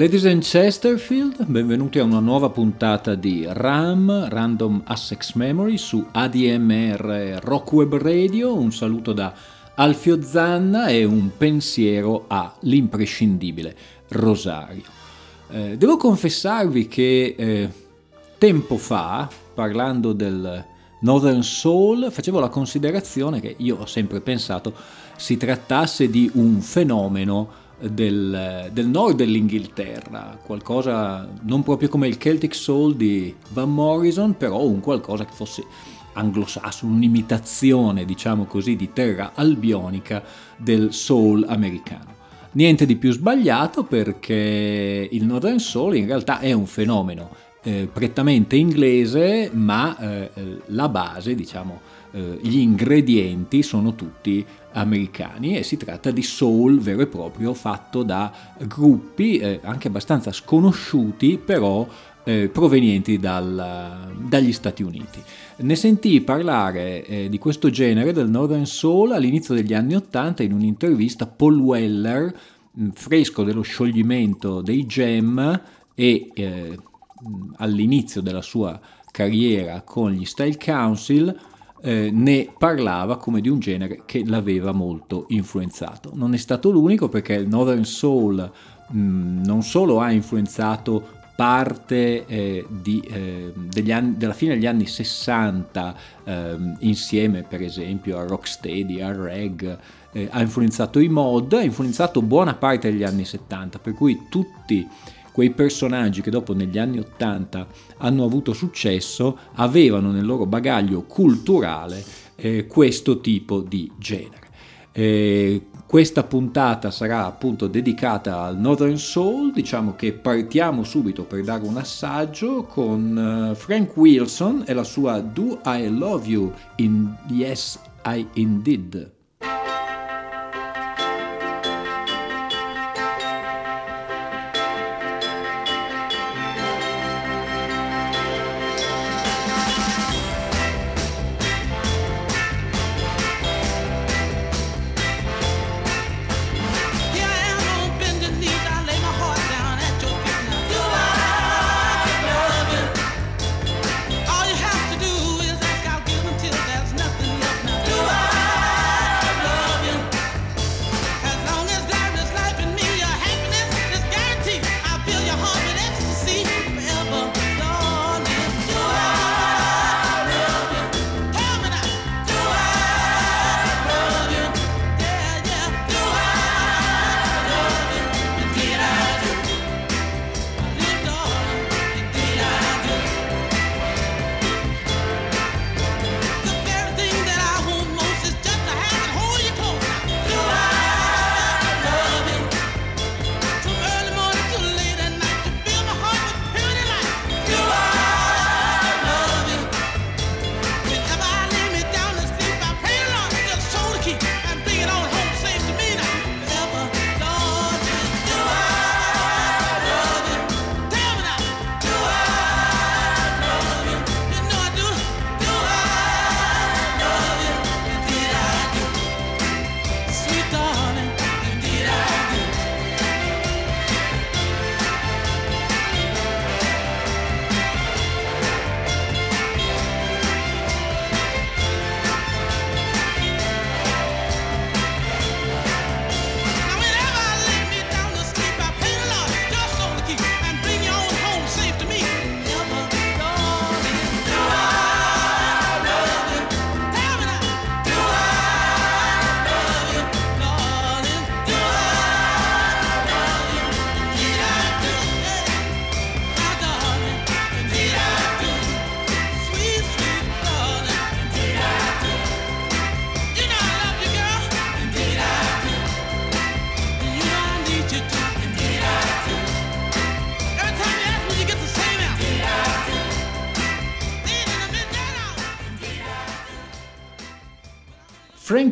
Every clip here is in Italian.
Ladies and Chesterfield, benvenuti a una nuova puntata di RAM, Random Assex Memory, su ADMR Rock Web Radio. Un saluto da Alfio Zanna e un pensiero all'imprescindibile Rosario. Eh, devo confessarvi che eh, tempo fa, parlando del Northern Soul, facevo la considerazione che io ho sempre pensato si trattasse di un fenomeno del, del, nord dell'Inghilterra, qualcosa non proprio come il Celtic Soul di Van Morrison, però un qualcosa che fosse anglosassone, un'imitazione, diciamo così, di terra albionica del soul americano. Niente di più sbagliato perché il Northern Soul in realtà è un fenomeno eh, prettamente inglese, ma eh, la base, diciamo, eh, gli ingredienti sono tutti americani e si tratta di soul vero e proprio fatto da gruppi eh, anche abbastanza sconosciuti però eh, provenienti dal, dagli Stati Uniti. Ne sentii parlare eh, di questo genere del Northern Soul all'inizio degli anni Ottanta in un'intervista Paul Weller, fresco dello scioglimento dei Gem e eh, all'inizio della sua carriera con gli Style Council, eh, ne parlava come di un genere che l'aveva molto influenzato. Non è stato l'unico perché il Northern Soul mh, non solo ha influenzato parte eh, di, eh, anni, della fine degli anni 60 eh, insieme per esempio a Rocksteady, a Reg, eh, ha influenzato i mod, ha influenzato buona parte degli anni 70, per cui tutti quei personaggi che dopo negli anni Ottanta hanno avuto successo avevano nel loro bagaglio culturale eh, questo tipo di genere. Eh, questa puntata sarà appunto dedicata al Northern Soul, diciamo che partiamo subito per dare un assaggio con uh, Frank Wilson e la sua Do I Love You in Yes I Indeed.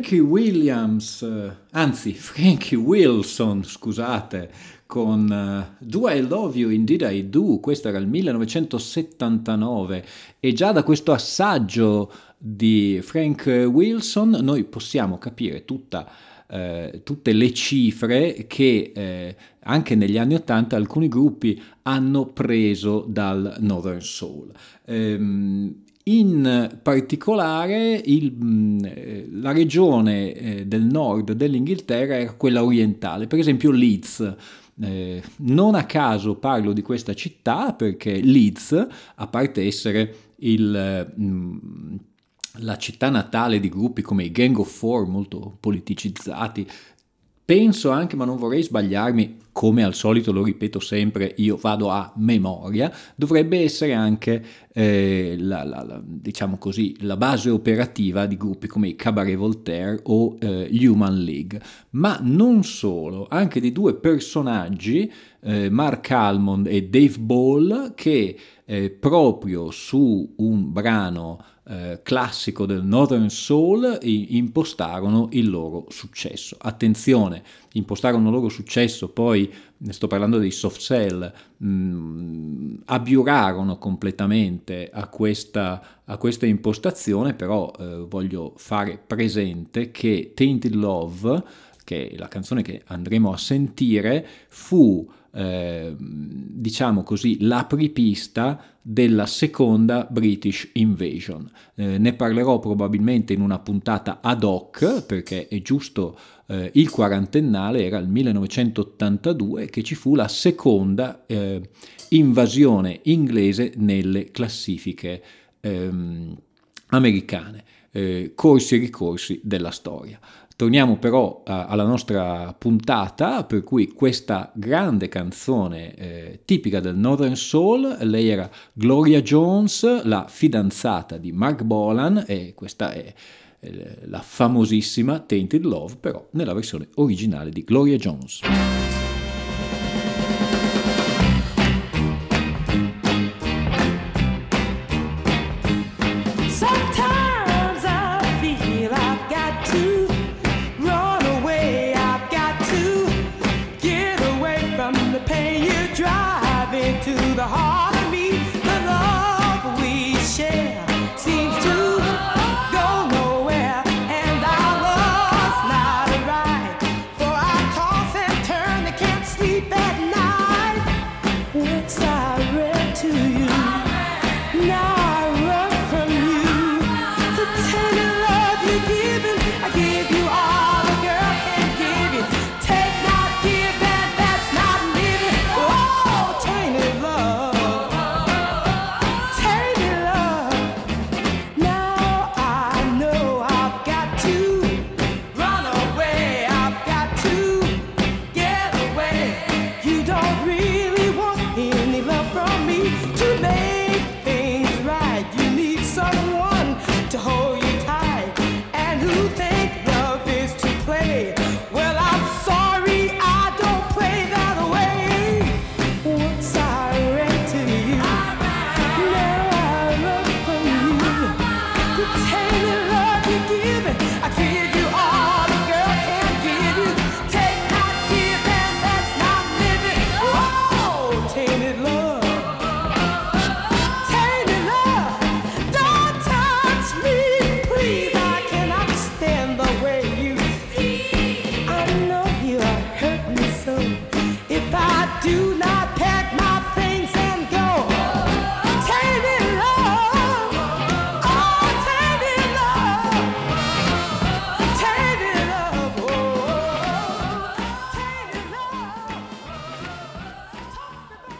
Frankie Williams, eh, anzi Frankie Wilson, scusate, con uh, Do I Love You, Indeed I Do, questo era il 1979 e già da questo assaggio di Frank Wilson noi possiamo capire tutta, eh, tutte le cifre che eh, anche negli anni 80 alcuni gruppi hanno preso dal Northern Soul. Ehm, in particolare il, mm, eh, la regione eh, del nord dell'Inghilterra era quella orientale, per esempio Leeds. Eh, non a caso parlo di questa città perché Leeds, a parte essere il, mh, mm, la città natale di gruppi come i Gang of Four, molto politicizzati, penso anche, ma non vorrei sbagliarmi, come al solito lo ripeto sempre, io vado a memoria, dovrebbe essere anche eh, la, la, la, diciamo così, la base operativa di gruppi come i Cabaret Voltaire o eh, Human League, ma non solo, anche di due personaggi, eh, Mark Almond e Dave Ball, che eh, proprio su un brano eh, classico del Northern Soul impostarono il loro successo. Attenzione, impostarono il loro successo, poi ne sto parlando dei soft cell, mh, mm, abiurarono completamente a questa, a questa impostazione, però eh, voglio fare presente che Tainted Love, che è la canzone che andremo a sentire, fu eh, diciamo così, l'apripista della seconda British Invasion. Eh, ne parlerò probabilmente in una puntata ad hoc, perché è giusto eh, il quarantennale, era il 1982 che ci fu la seconda eh, invasione inglese nelle classifiche ehm, americane, eh, corsi e ricorsi della storia. Torniamo però uh, alla nostra puntata, per cui questa grande canzone eh, tipica del Northern Soul, lei era Gloria Jones, la fidanzata di Mark Bolan, e questa è eh, la famosissima Tainted Love, però nella versione originale di Gloria Jones.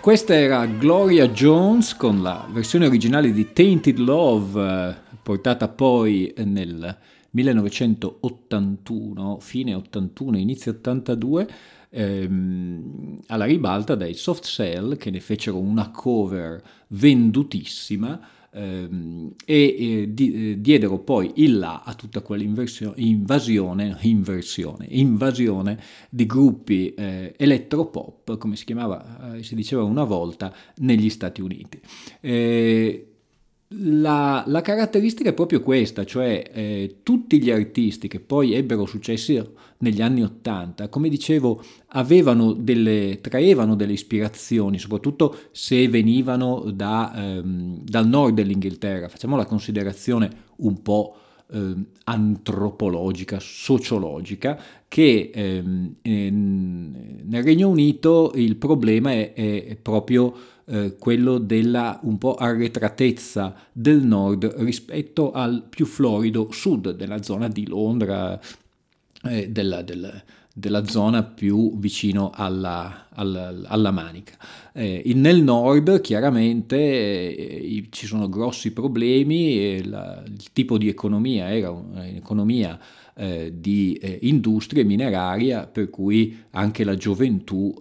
Questa era Gloria Jones con la versione originale di Tainted Love, eh, portata poi nel 1981, fine 81, inizio 82, ehm, alla ribalta dai Soft Cell che ne fecero una cover vendutissima ehm, e eh, di, diedero poi il là a tutta quell'invasione inversione, invasione di gruppi eh, elettropop, come si chiamava, eh, si diceva una volta, negli Stati Uniti. Eh, la, la, caratteristica è proprio questa, cioè eh, tutti gli artisti che poi ebbero successo negli anni Ottanta, come dicevo, avevano delle, traevano delle ispirazioni, soprattutto se venivano da, ehm, dal nord dell'Inghilterra. Facciamo la considerazione un po' eh, antropologica, sociologica, che ehm, nel Regno Unito il problema è, è proprio eh, quello della un po' arretratezza del nord rispetto al più florido sud della zona di Londra, eh, della, della, della, zona più vicino alla, alla, alla Manica. Eh, nel nord chiaramente eh, ci sono grossi problemi, la, il tipo di economia era un'economia eh, di eh, industria mineraria per cui anche la gioventù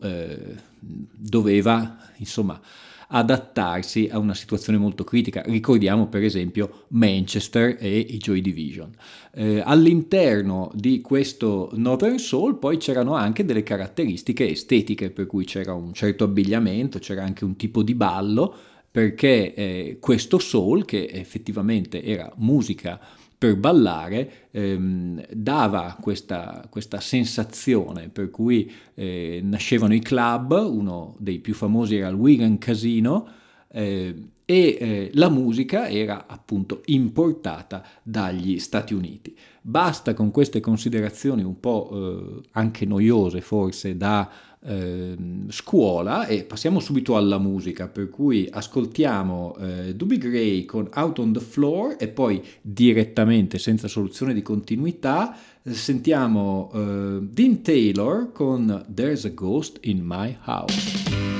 doveva insomma adattarsi a una situazione molto critica. Ricordiamo per esempio Manchester e i Joy Division. Eh, all'interno di questo Northern Soul poi c'erano anche delle caratteristiche estetiche, per cui c'era un certo abbigliamento, c'era anche un tipo di ballo, perché eh, questo soul, che effettivamente era musica per ballare ehm, dava questa, questa, sensazione per cui eh, nascevano i club, uno dei più famosi era il Wigan Casino eh, e eh, la musica era appunto importata dagli Stati Uniti. Basta con queste considerazioni un po' eh, anche noiose forse da eh, scuola e passiamo subito alla musica, per cui ascoltiamo eh, Doobie Gray con Out on the Floor e poi direttamente, senza soluzione di continuità, sentiamo eh, Dean Taylor con There's a Ghost in My House.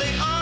Of your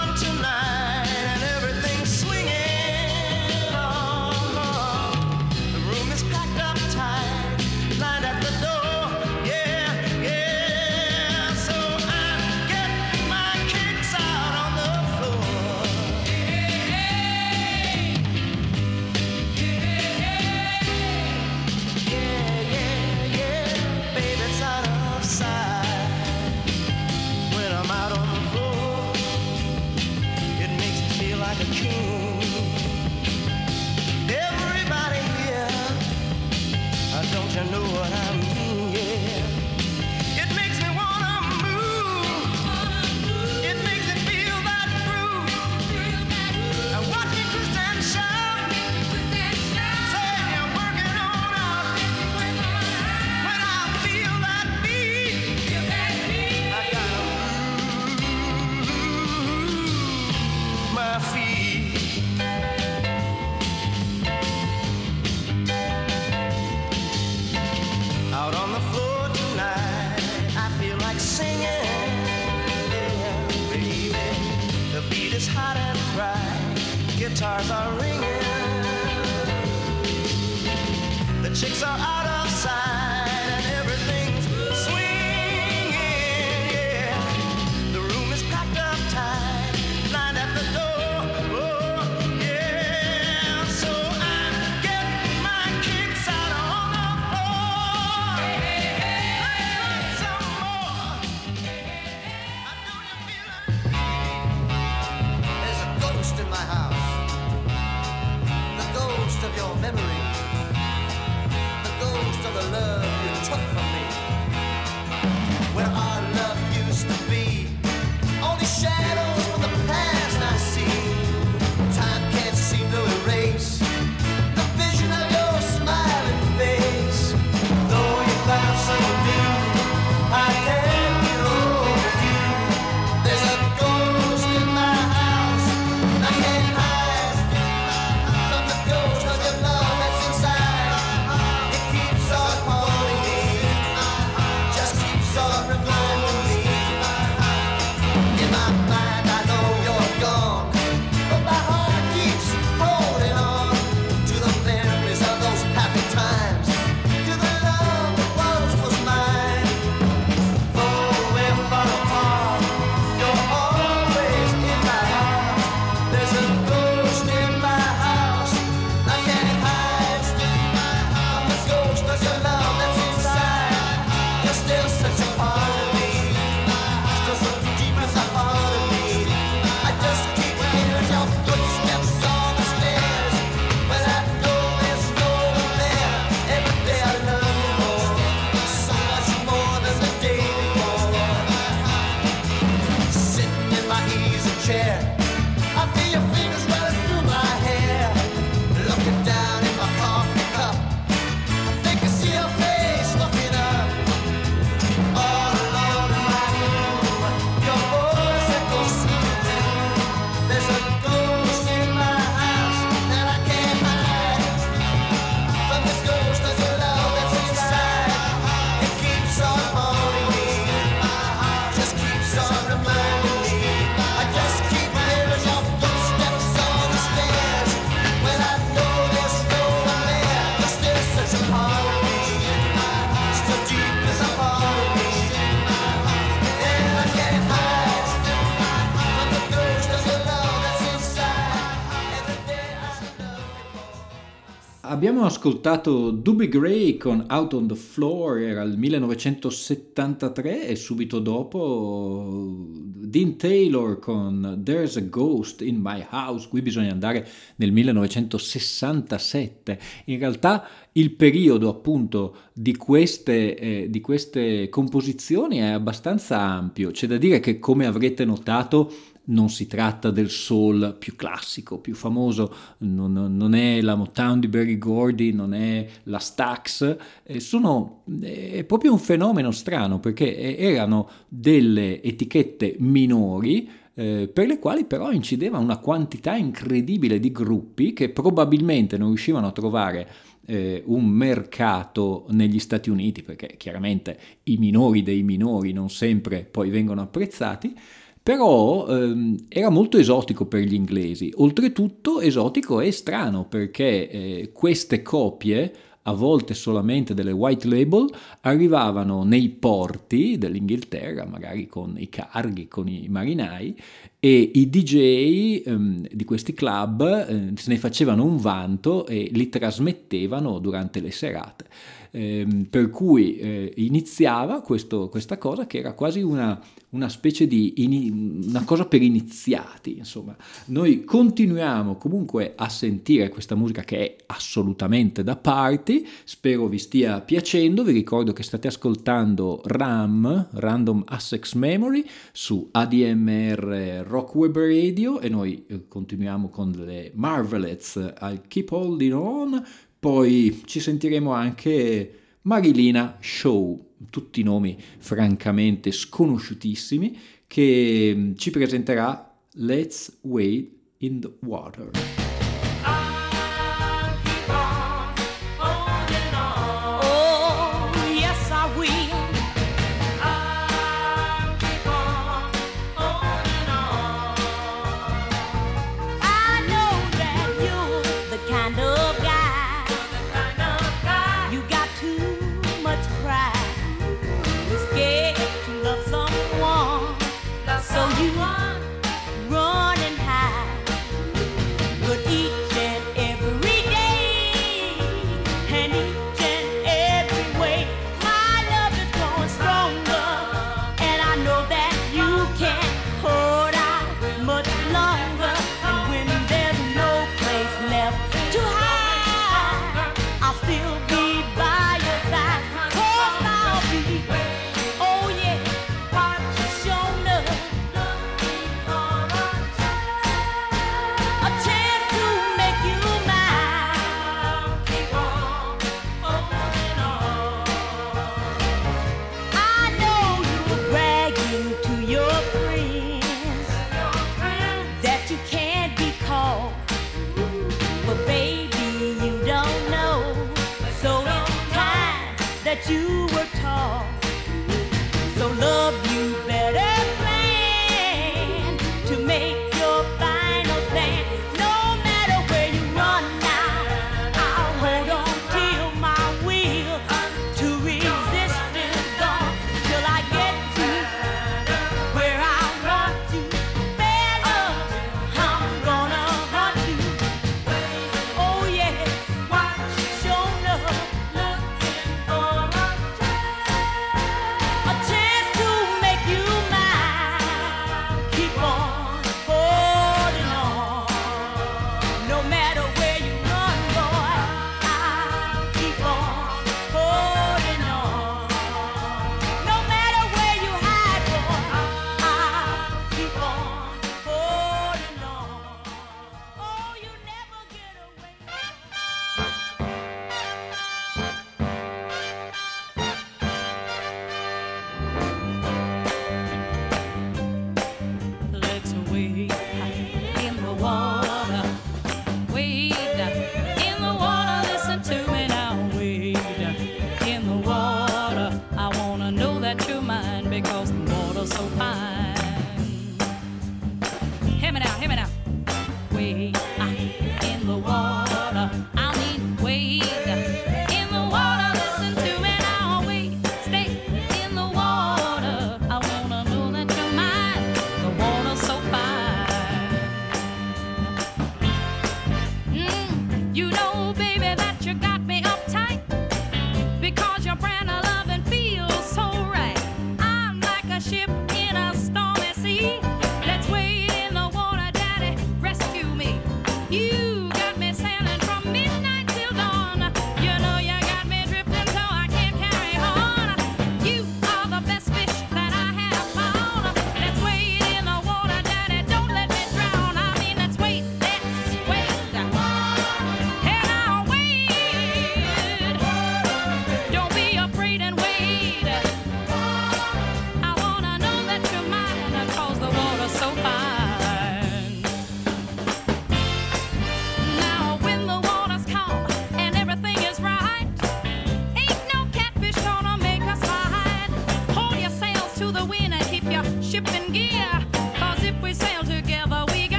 abbiamo ascoltato Doobie Gray con Out on the Floor, era il 1973 e subito dopo Dean Taylor con There's a Ghost in My House, qui bisogna andare nel 1967. In realtà il periodo appunto di queste, eh, di queste composizioni è abbastanza ampio, c'è da dire che come avrete notato non si tratta del soul più classico, più famoso, non, non è la Motown di Barry Gordy, non è la Stax, eh, sono, è proprio un fenomeno strano perché erano delle etichette minori eh, per le quali però incideva una quantità incredibile di gruppi che probabilmente non riuscivano a trovare eh, un mercato negli Stati Uniti, perché chiaramente i minori dei minori non sempre poi vengono apprezzati, però ehm, era molto esotico per gli inglesi, oltretutto esotico e strano perché eh, queste copie a volte solamente delle white label, arrivavano nei porti dell'Inghilterra, magari con i carghi, con i marinai, e i DJ ehm, di questi club eh, se ne facevano un vanto e li trasmettevano durante le serate. Ehm, per cui eh, iniziava questo, questa cosa che era quasi una, una specie di in, una cosa per iniziati, insomma. Noi continuiamo comunque a sentire questa musica che è assolutamente da party, spero vi stia piacendo, vi ricordo che state ascoltando RAM, Random Access Memory, su ADMR Rock Web Radio e noi eh, continuiamo con le Marvelettes al Keep Holding On, poi ci sentiremo anche Marilina Show tutti nomi francamente sconosciutissimi, che mm, ci presenterà Let's Wade in the Water.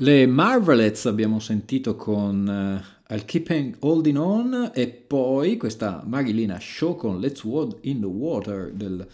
Le Marvelettes abbiamo sentito con uh, I'll Keep Holding On e poi questa Marilina Show con Let's Walk in the Water del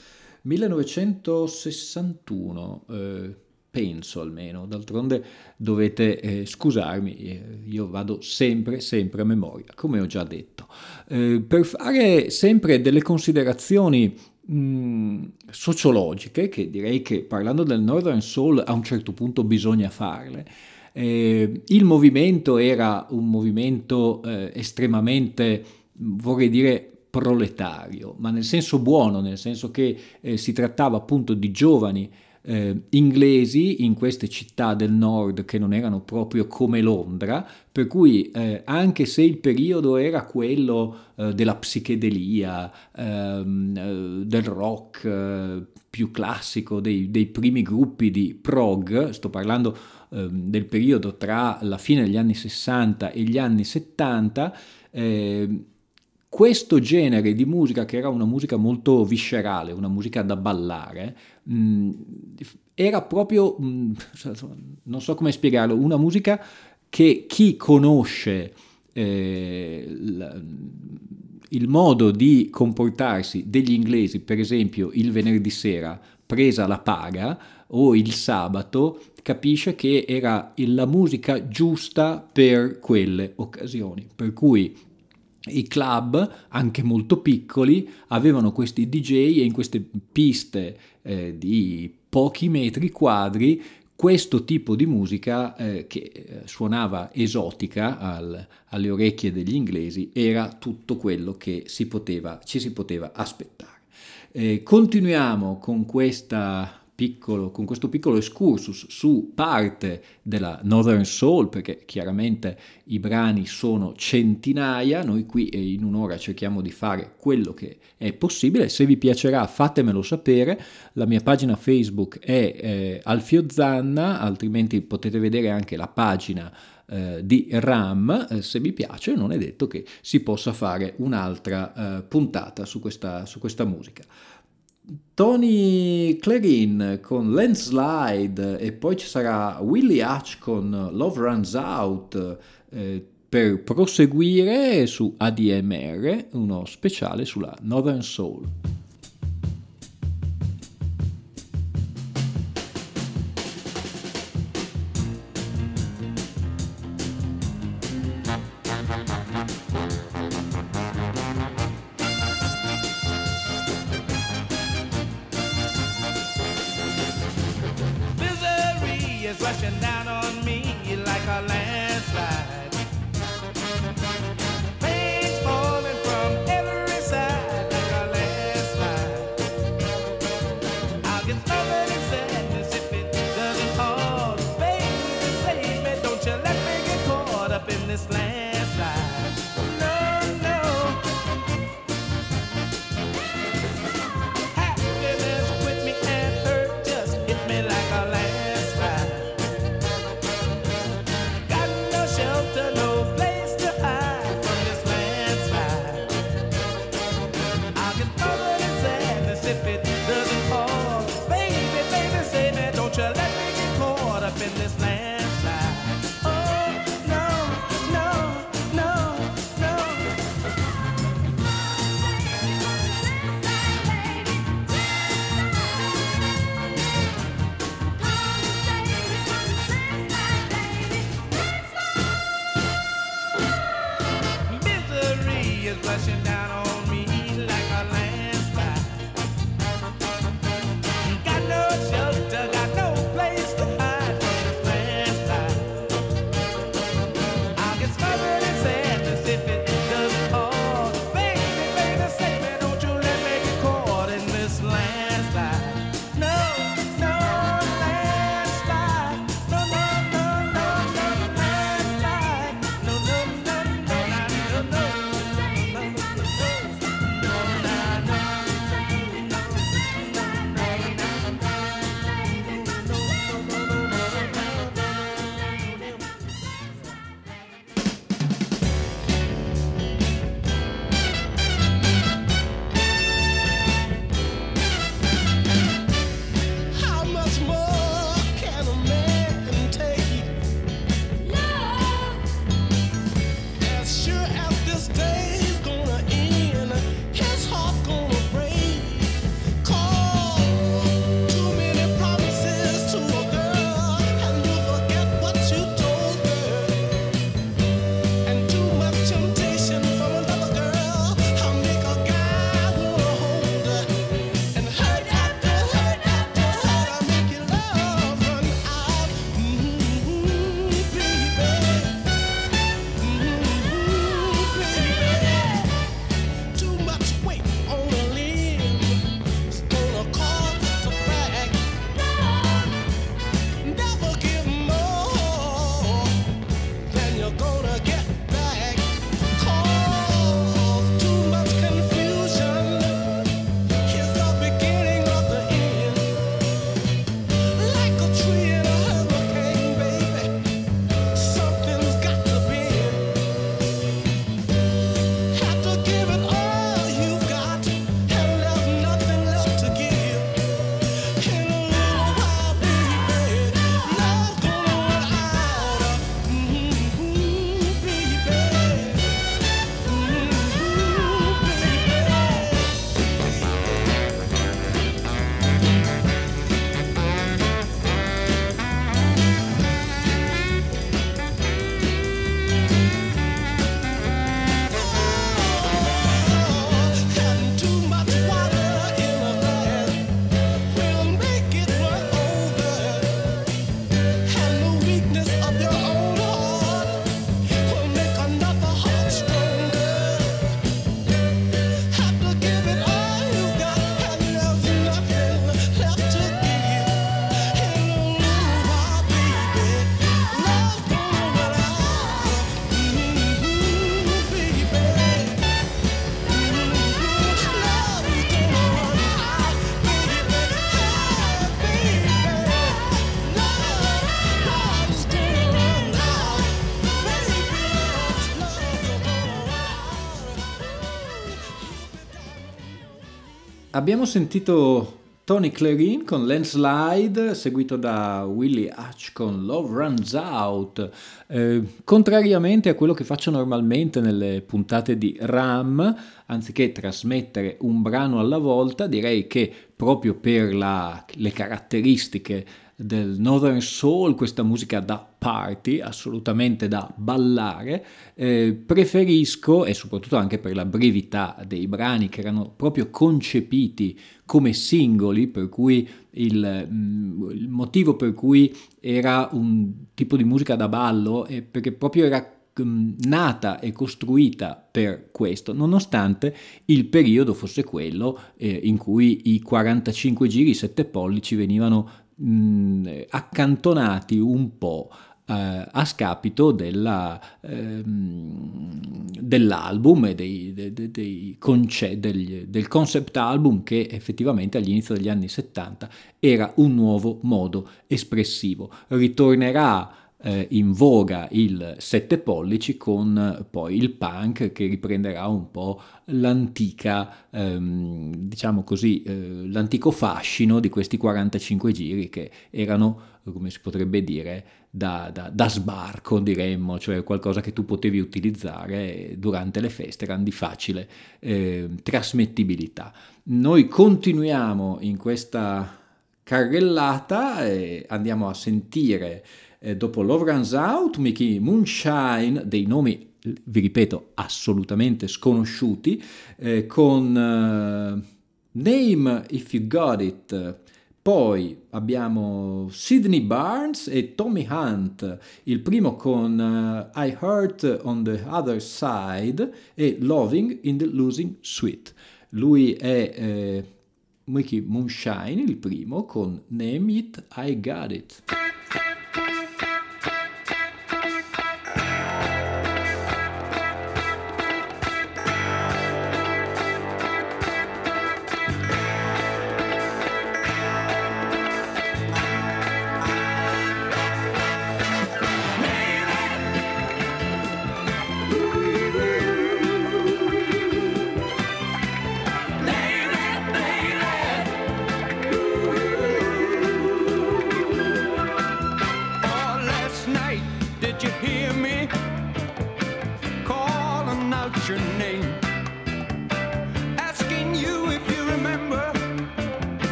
1961. Eh, penso almeno, d'altronde dovete eh, scusarmi, eh, io vado sempre, sempre a memoria, come ho già detto. Eh, per fare sempre delle considerazioni mh, mm, sociologiche, che direi che parlando del Northern Soul a un certo punto bisogna farle, eh, il movimento era un movimento eh, estremamente, vorrei dire, proletario, ma nel senso buono, nel senso che eh, si trattava appunto di giovani eh, inglesi in queste città del nord che non erano proprio come Londra, per cui eh, anche se il periodo era quello eh, della psichedelia, ehm, eh, del rock eh, più classico, dei, dei, primi gruppi di prog, sto parlando del periodo tra la fine degli anni 60 e gli anni 70, eh, questo genere di musica, che era una musica molto viscerale, una musica da ballare, mh, era proprio, mh, non so come spiegarlo, una musica che chi conosce eh, la, il modo di comportarsi degli inglesi, per esempio il venerdì sera, presa la paga, o il sabato, capisce che era la musica giusta per quelle occasioni. Per cui i club, anche molto piccoli, avevano questi DJ e in queste piste eh, di pochi metri quadri questo tipo di musica eh, che eh, suonava esotica al, alle orecchie degli inglesi era tutto quello che si poteva, ci si poteva aspettare. Eh, continuiamo con questa piccolo, con questo piccolo excursus su parte della Northern Soul, perché chiaramente i brani sono centinaia, noi qui in un'ora cerchiamo di fare quello che è possibile, se vi piacerà fatemelo sapere, la mia pagina Facebook è eh, Alfio Zanna, altrimenti potete vedere anche la pagina eh, di RAM, eh, se vi piace non è detto che si possa fare un'altra eh, puntata su questa, su questa musica. Tony Clarin con Landslide e poi ci sarà Willie Hatch con Love Runs Out eh, per proseguire su ADMR uno speciale sulla Northern Soul. Abbiamo sentito Tony Clarin con Landslide, seguito da Willie Hutch con Love Runs Out. Eh, contrariamente a quello che faccio normalmente nelle puntate di RAM, anziché trasmettere un brano alla volta, direi che proprio per la, le caratteristiche del Northern Soul, questa musica da party, assolutamente da ballare, eh, preferisco, e soprattutto anche per la brevità dei brani che erano proprio concepiti come singoli, per cui il, mm, il motivo per cui era un tipo di musica da ballo è perché proprio era mm, nata e costruita per questo, nonostante il periodo fosse quello eh, in cui i 45 giri, i 7 pollici venivano mh, accantonati un po' eh, a scapito della, ehm, dell'album e dei, dei, dei conce- degli, del concept album che effettivamente all'inizio degli anni 70 era un nuovo modo espressivo. Ritornerà eh, in voga il 7 pollici con poi il punk che riprenderà un po' l'antica, ehm, diciamo così, eh, l'antico fascino di questi 45 giri che erano, come si potrebbe dire, da, da, da, sbarco, diremmo, cioè qualcosa che tu potevi utilizzare durante le feste, erano di facile eh, trasmettibilità. Noi continuiamo in questa carrellata e andiamo a sentire eh, dopo Love Runs Out, Mickey Moonshine, dei nomi, vi ripeto, assolutamente sconosciuti, eh, con eh, Name If You Got It. Poi abbiamo Sidney Barnes e Tommy Hunt, il primo con uh, I Hurt on the Other Side e Loving in the Losing Suite. Lui è eh, Mickey Moonshine, il primo, con Name It, I Got It.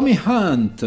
Tommy Hunt,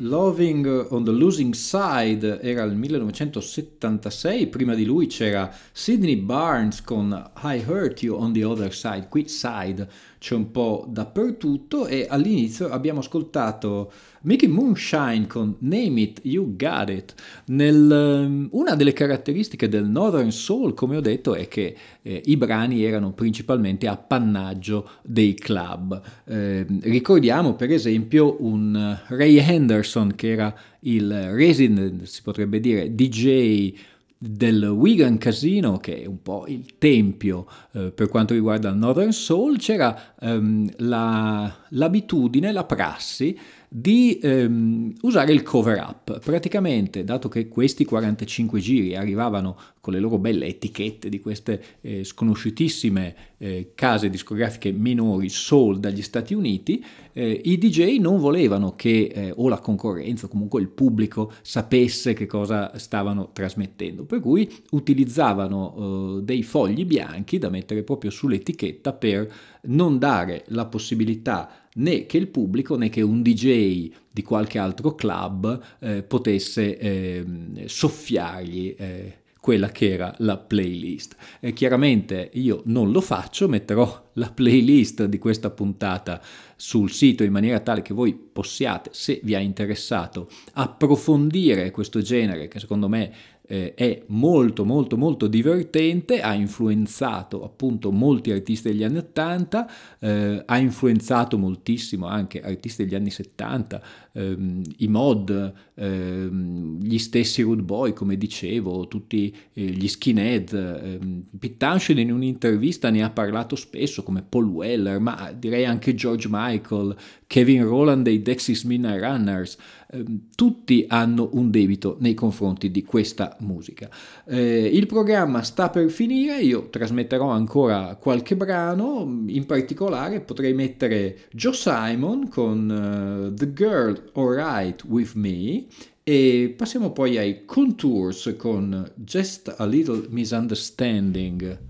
Loving on the Losing Side, era il 1976, prima di lui c'era Sidney Barnes con I Hurt You on the Other Side, qui side c'è un po' dappertutto e all'inizio abbiamo ascoltato Mickey Moonshine con Name It, You Got It. Nel, ehm, una delle caratteristiche del Northern Soul, come ho detto, è che eh, i brani erano principalmente appannaggio dei club. Eh, ricordiamo per esempio un eh, Ray Henderson che era il resident, si potrebbe dire, DJ del Wigan Casino, che è un po' il tempio eh, per quanto riguarda il Northern Soul, c'era ehm, la- l'abitudine, la prassi di ehm, usare il cover up. Praticamente, dato che questi 45 giri arrivavano con le loro belle etichette di queste eh, sconosciutissime eh, case discografiche minori soul dagli Stati Uniti, eh, i DJ non volevano che eh, o la concorrenza o comunque il pubblico sapesse che cosa stavano trasmettendo, per cui utilizzavano eh, dei fogli bianchi da mettere proprio sull'etichetta per non dare la possibilità né che il pubblico né che un DJ di qualche altro club eh, potesse ehm, soffiargli eh, quella che era la playlist. Eh, chiaramente io non lo faccio, metterò la playlist di questa puntata sul sito in maniera tale che voi possiate, se vi ha interessato, approfondire questo genere che secondo me eh, è molto molto molto divertente, ha influenzato appunto molti artisti degli anni 80, eh, ha influenzato moltissimo anche artisti degli anni 70, ehm, i mod, ehm, gli stessi Rude Boy come dicevo, tutti eh, gli skinhead, ehm, Pete Townshend in un'intervista ne ha parlato spesso come Paul Weller, ma direi anche George Michael, Kevin Rowland dei Dexys Midnight Runners, tutti hanno un debito nei confronti di questa musica. Eh, il programma sta per finire, io trasmetterò ancora qualche brano, in particolare potrei mettere Joe Simon con eh, The Girl Alright With Me E passiamo poi ai Contours con Just a Little Misunderstanding.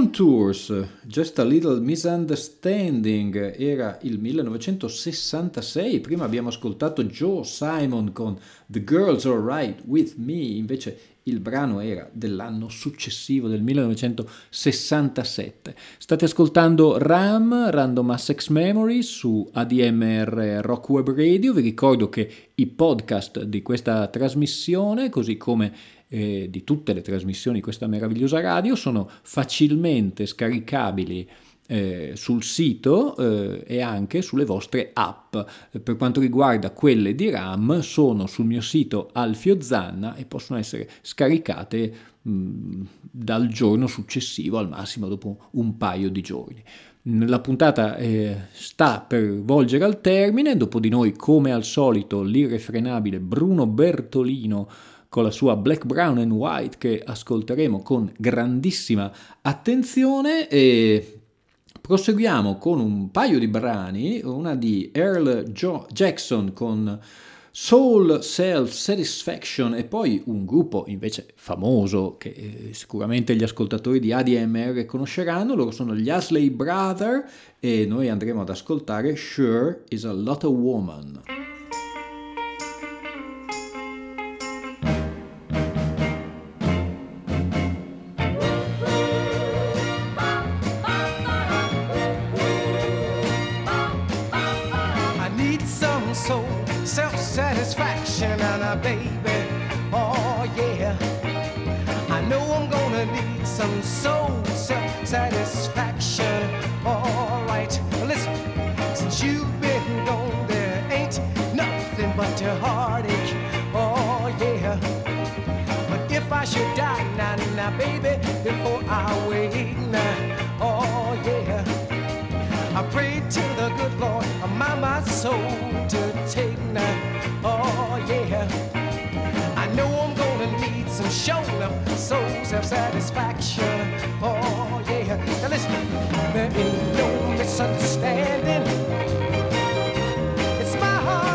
Contours, Just a Little Misunderstanding, era il 1966, prima abbiamo ascoltato Joe Simon con The Girls Are Right With Me, invece il brano era dell'anno successivo, del 1967. State ascoltando RAM, Random Access Memory, su ADMR Rock Web Radio, vi ricordo che i podcast di questa trasmissione, così come eh, di tutte le trasmissioni di questa meravigliosa radio sono facilmente scaricabili eh, sul sito eh, e anche sulle vostre app. Per quanto riguarda quelle di RAM, sono sul mio sito Alfio Zanna e possono essere scaricate mh, dal giorno successivo, al massimo dopo un paio di giorni. La puntata eh, sta per volgere al termine, dopo di noi, come al solito, l'irrefrenabile Bruno Bertolino con la sua Black, Brown and White che ascolteremo con grandissima attenzione e proseguiamo con un paio di brani, una di Earl jo- Jackson con Soul Self Satisfaction e poi un gruppo invece famoso che eh, sicuramente gli ascoltatori di ADMR conosceranno, loro sono gli Asley Brother e noi andremo ad ascoltare Sure is a Lot of Woman. Now, oh yeah. I prayed to the good Lord, my my soul to take now. Oh yeah. I know I'm gonna need some show love, soul self satisfaction. Oh yeah. Now listen, there ain't no misunderstanding. It's my heart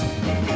Peace.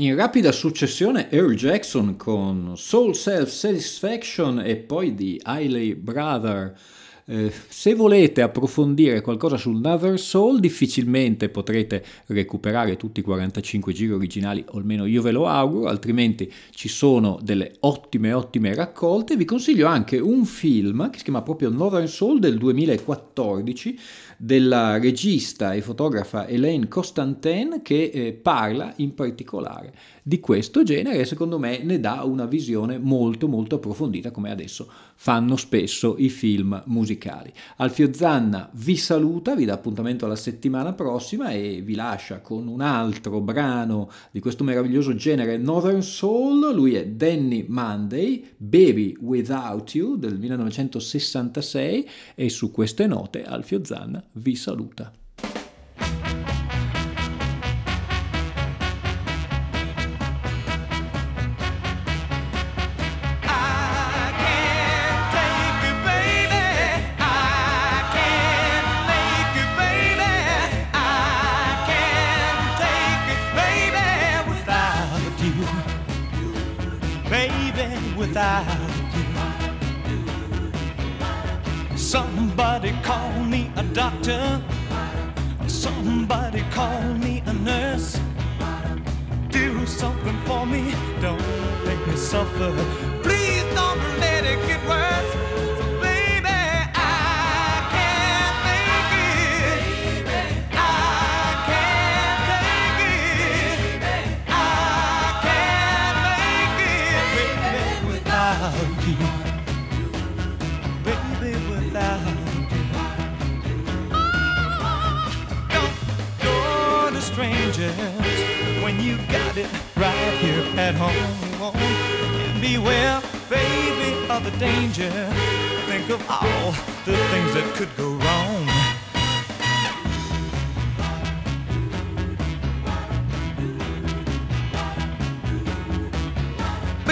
In rapida successione Earl Jackson con Soul Self Satisfaction e poi di Hailey Brother eh, se volete approfondire qualcosa sul Never Soul, difficilmente potrete recuperare tutti i 45 giri originali, o almeno io ve lo auguro, altrimenti ci sono delle ottime, ottime raccolte. Vi consiglio anche un film che si chiama proprio Northern Soul del 2014 della regista e fotografa Elaine Constantin che eh, parla in particolare di questo genere e secondo me ne dà una visione molto molto approfondita come adesso fanno spesso i film musicali. Alfio Zanna vi saluta, vi dà appuntamento alla settimana prossima e vi lascia con un altro brano di questo meraviglioso genere Northern Soul, lui è Danny Monday, Baby Without You del 1966 e su queste note Alfio Zanna vi saluta.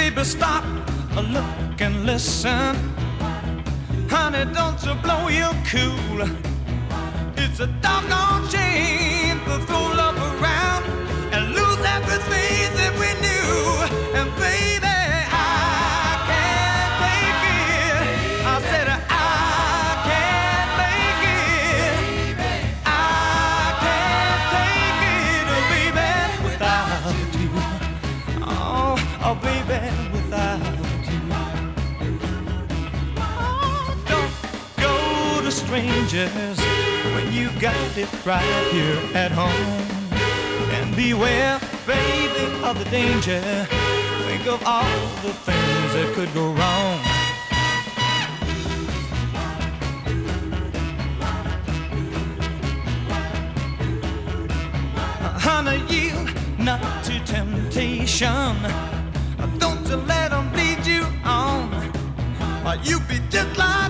Baby, stop, look and listen. Honey, don't you blow your cool. It's a doggone shame to throw love around strangers when you got it right here at home. And beware, baby, of the danger. Think of all the things that could go wrong. Honey, yield not to temptation. Don't you let them lead you on. Or you be just like